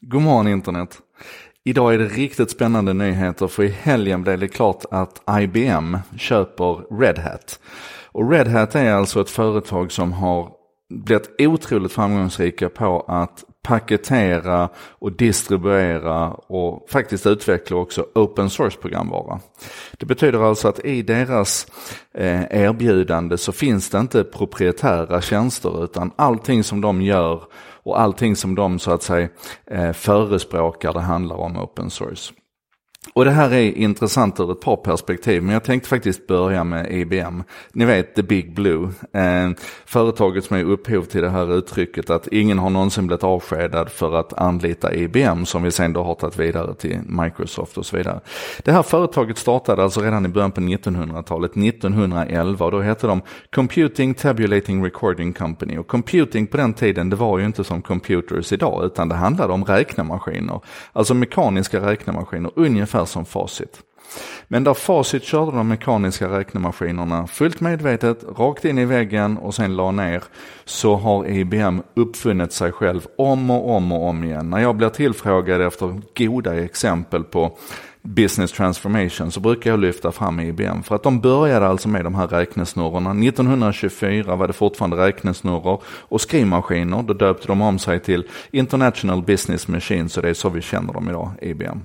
God morgon internet. Idag är det riktigt spännande nyheter för i helgen blev det klart att IBM köper Red Hat. Och Red Hat är alltså ett företag som har blivit otroligt framgångsrika på att paketera och distribuera och faktiskt utveckla också open source programvara. Det betyder alltså att i deras eh, erbjudande så finns det inte proprietära tjänster utan allting som de gör och allting som de så att säga eh, förespråkar det handlar om open source. Och det här är intressant ur ett par perspektiv, men jag tänkte faktiskt börja med IBM. Ni vet The Big Blue, eh, företaget som är upphov till det här uttrycket att ingen har någonsin blivit avskedad för att anlita IBM som vi sen då har tagit vidare till Microsoft och så vidare. Det här företaget startade alltså redan i början på 1900-talet, 1911 och då hette de Computing Tabulating Recording Company. Och computing på den tiden det var ju inte som computers idag utan det handlade om räknemaskiner, alltså mekaniska räknemaskiner, ungefär som Facit. Men där Facit körde de mekaniska räknemaskinerna fullt medvetet rakt in i väggen och sen la ner så har IBM uppfunnit sig själv om och om och om igen. När jag blir tillfrågad efter goda exempel på business transformation så brukar jag lyfta fram IBM för att de började alltså med de här räknesnurrorna. 1924 var det fortfarande räknesnurror och skrivmaskiner. Då döpte de om sig till International Business Machines och det är så vi känner dem idag, IBM.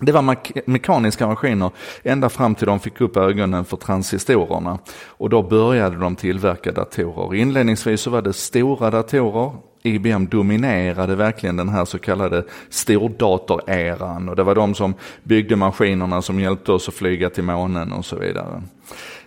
Det var me mekaniska maskiner ända fram till de fick upp ögonen för transistorerna. Och då började de tillverka datorer. Inledningsvis så var det stora datorer. IBM dominerade verkligen den här så kallade stordatoreran. Och det var de som byggde maskinerna som hjälpte oss att flyga till månen och så vidare.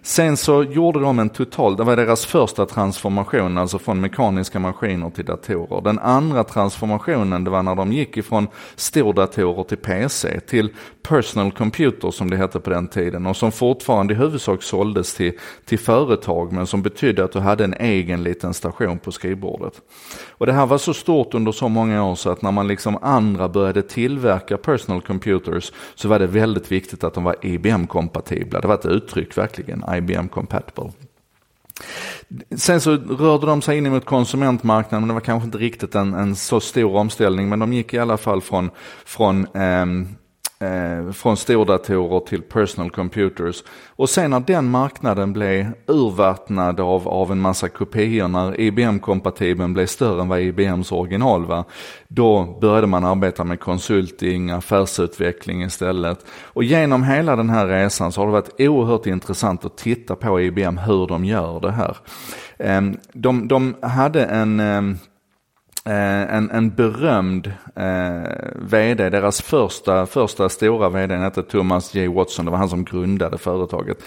Sen så gjorde de en total, det var deras första transformation, alltså från mekaniska maskiner till datorer. Den andra transformationen, det var när de gick ifrån stordatorer till PC, till personal computer som det hette på den tiden och som fortfarande i huvudsak såldes till, till företag men som betydde att du hade en egen liten station på skrivbordet. Och det här var så stort under så många år så att när man liksom andra började tillverka personal computers så var det väldigt viktigt att de var IBM-kompatibla. Det var ett uttryck verkligen, IBM compatible. Sen så rörde de sig in mot konsumentmarknaden, men det var kanske inte riktigt en, en så stor omställning, men de gick i alla fall från, från eh, eh, från stordatorer till personal computers. Och sen när den marknaden blev urvattnad av, av en massa kopior, när IBM-kompatibeln blev större än vad IBMs original var, då började man arbeta med konsulting, affärsutveckling istället. Och genom hela den här resan så har det varit oerhört intressant att titta på IBM, hur de gör det här. Eh, de, de hade en eh, Eh, en, en berömd eh, vd, deras första, första stora vd hette Thomas J. Watson, det var han som grundade företaget.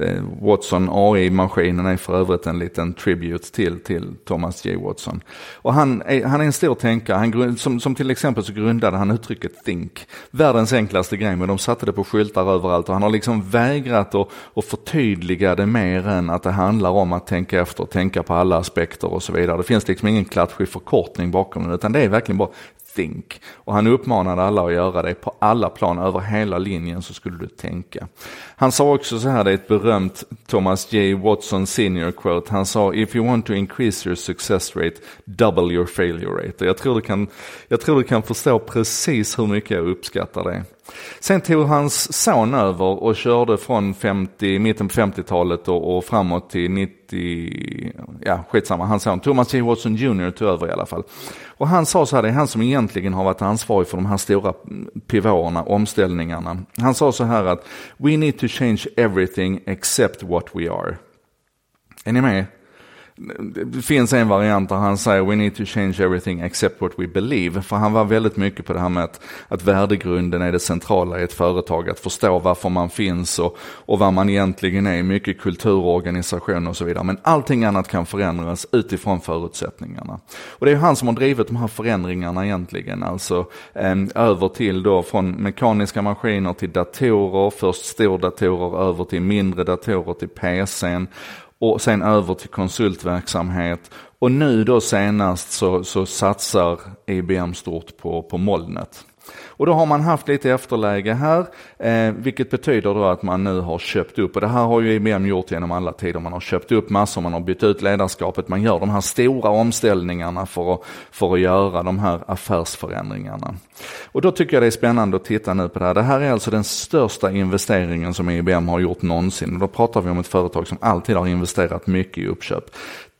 Eh, Watson AI-maskinen är för övrigt en liten tribute till, till Thomas J. Watson. Och han är, han är en stor tänkare, han, som, som till exempel så grundade han uttrycket think. Världens enklaste grej, men de satte det på skyltar överallt och han har liksom vägrat att, att förtydliga det mer än att det handlar om att tänka efter, tänka på alla aspekter och så vidare. Det finns liksom ingen klatschig förkortning bakom det, utan det är verkligen bara think. Och han uppmanade alla att göra det på alla plan, över hela linjen så skulle du tänka. Han sa också så här, det är ett berömt Thomas J. Watson senior quote. Han sa, if you want to increase your success rate, double your failure rate. Och jag tror du kan, jag tror du kan förstå precis hur mycket jag uppskattar det. Sen tog hans son över och körde från 50, mitten på 50-talet och, och framåt till 90, ja skitsamma, hans son Thomas J. Watson Jr tog över i alla fall. Och han sa så här, det är han som egentligen har varit ansvarig för de här stora pivoterna, omställningarna. Han sa så här att we need to change everything except what we are. Är ni med? Det finns en variant där han säger we need to change everything except what we believe. För han var väldigt mycket på det här med att, att värdegrunden är det centrala i ett företag. Att förstå varför man finns och, och vad man egentligen är. Mycket kultur, organisation och så vidare. Men allting annat kan förändras utifrån förutsättningarna. Och det är han som har drivit de här förändringarna egentligen. Alltså eh, över till då från mekaniska maskiner till datorer. Först stordatorer över till mindre datorer till PCn och sen över till konsultverksamhet. Och nu då senast så, så satsar IBM stort på, på molnet. Och då har man haft lite efterläge här, eh, vilket betyder då att man nu har köpt upp. Och det här har ju IBM gjort genom alla tider. Man har köpt upp massor, man har bytt ut ledarskapet, man gör de här stora omställningarna för att, för att göra de här affärsförändringarna. Och då tycker jag det är spännande att titta nu på det här. Det här är alltså den största investeringen som IBM har gjort någonsin. Och då pratar vi om ett företag som alltid har investerat mycket i uppköp.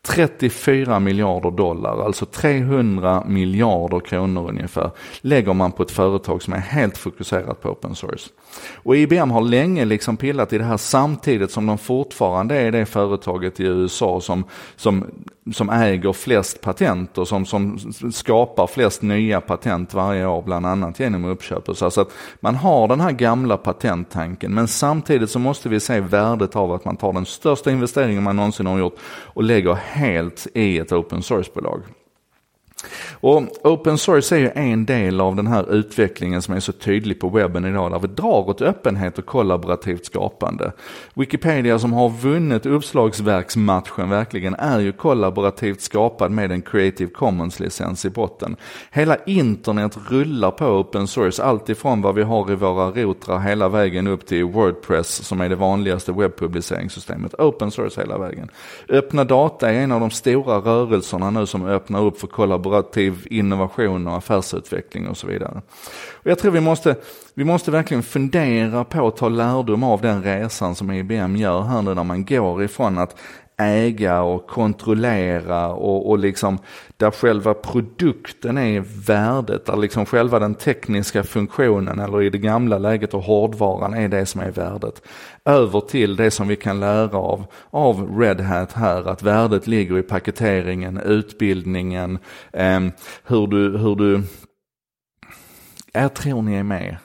34 miljarder dollar, alltså 300 miljarder kronor ungefär, lägger man på ett företag som är helt fokuserat på open source. Och IBM har länge liksom pillat i det här samtidigt som de fortfarande är det företaget i USA som, som, som äger flest patent och som, som skapar flest nya patent varje år, bland annat genom uppköp. Så att man har den här gamla patenttanken, men samtidigt så måste vi se värdet av att man tar den största investeringen man någonsin har gjort och lägger helt i ett open source-bolag. Och open source är ju en del av den här utvecklingen som är så tydlig på webben idag, där vi drar åt öppenhet och kollaborativt skapande. Wikipedia som har vunnit uppslagsverksmatchen verkligen är ju kollaborativt skapad med en Creative Commons-licens i botten. Hela internet rullar på open source, alltifrån vad vi har i våra routrar hela vägen upp till Wordpress som är det vanligaste webbpubliceringssystemet. Open source hela vägen. Öppna data är en av de stora rörelserna nu som öppnar upp för kollaborativ innovation och affärsutveckling och så vidare. Och jag tror vi måste, vi måste verkligen fundera på att ta lärdom av den resan som IBM gör här nu när man går ifrån att äga och kontrollera och, och liksom där själva produkten är värdet, där liksom själva den tekniska funktionen eller i det gamla läget och hårdvaran är det som är värdet. Över till det som vi kan lära av, av Red Hat här, att värdet ligger i paketeringen, utbildningen, eh, hur du, hur du, jag tror ni är med.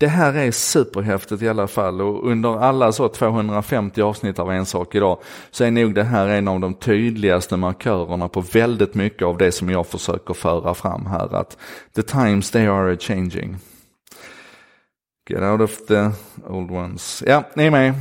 Det här är superhäftigt i alla fall och under alla så 250 avsnitt av En sak idag så är nog det här en av de tydligaste markörerna på väldigt mycket av det som jag försöker föra fram här. Att the times they are changing. Get out of the old ones. Ja, ni är med.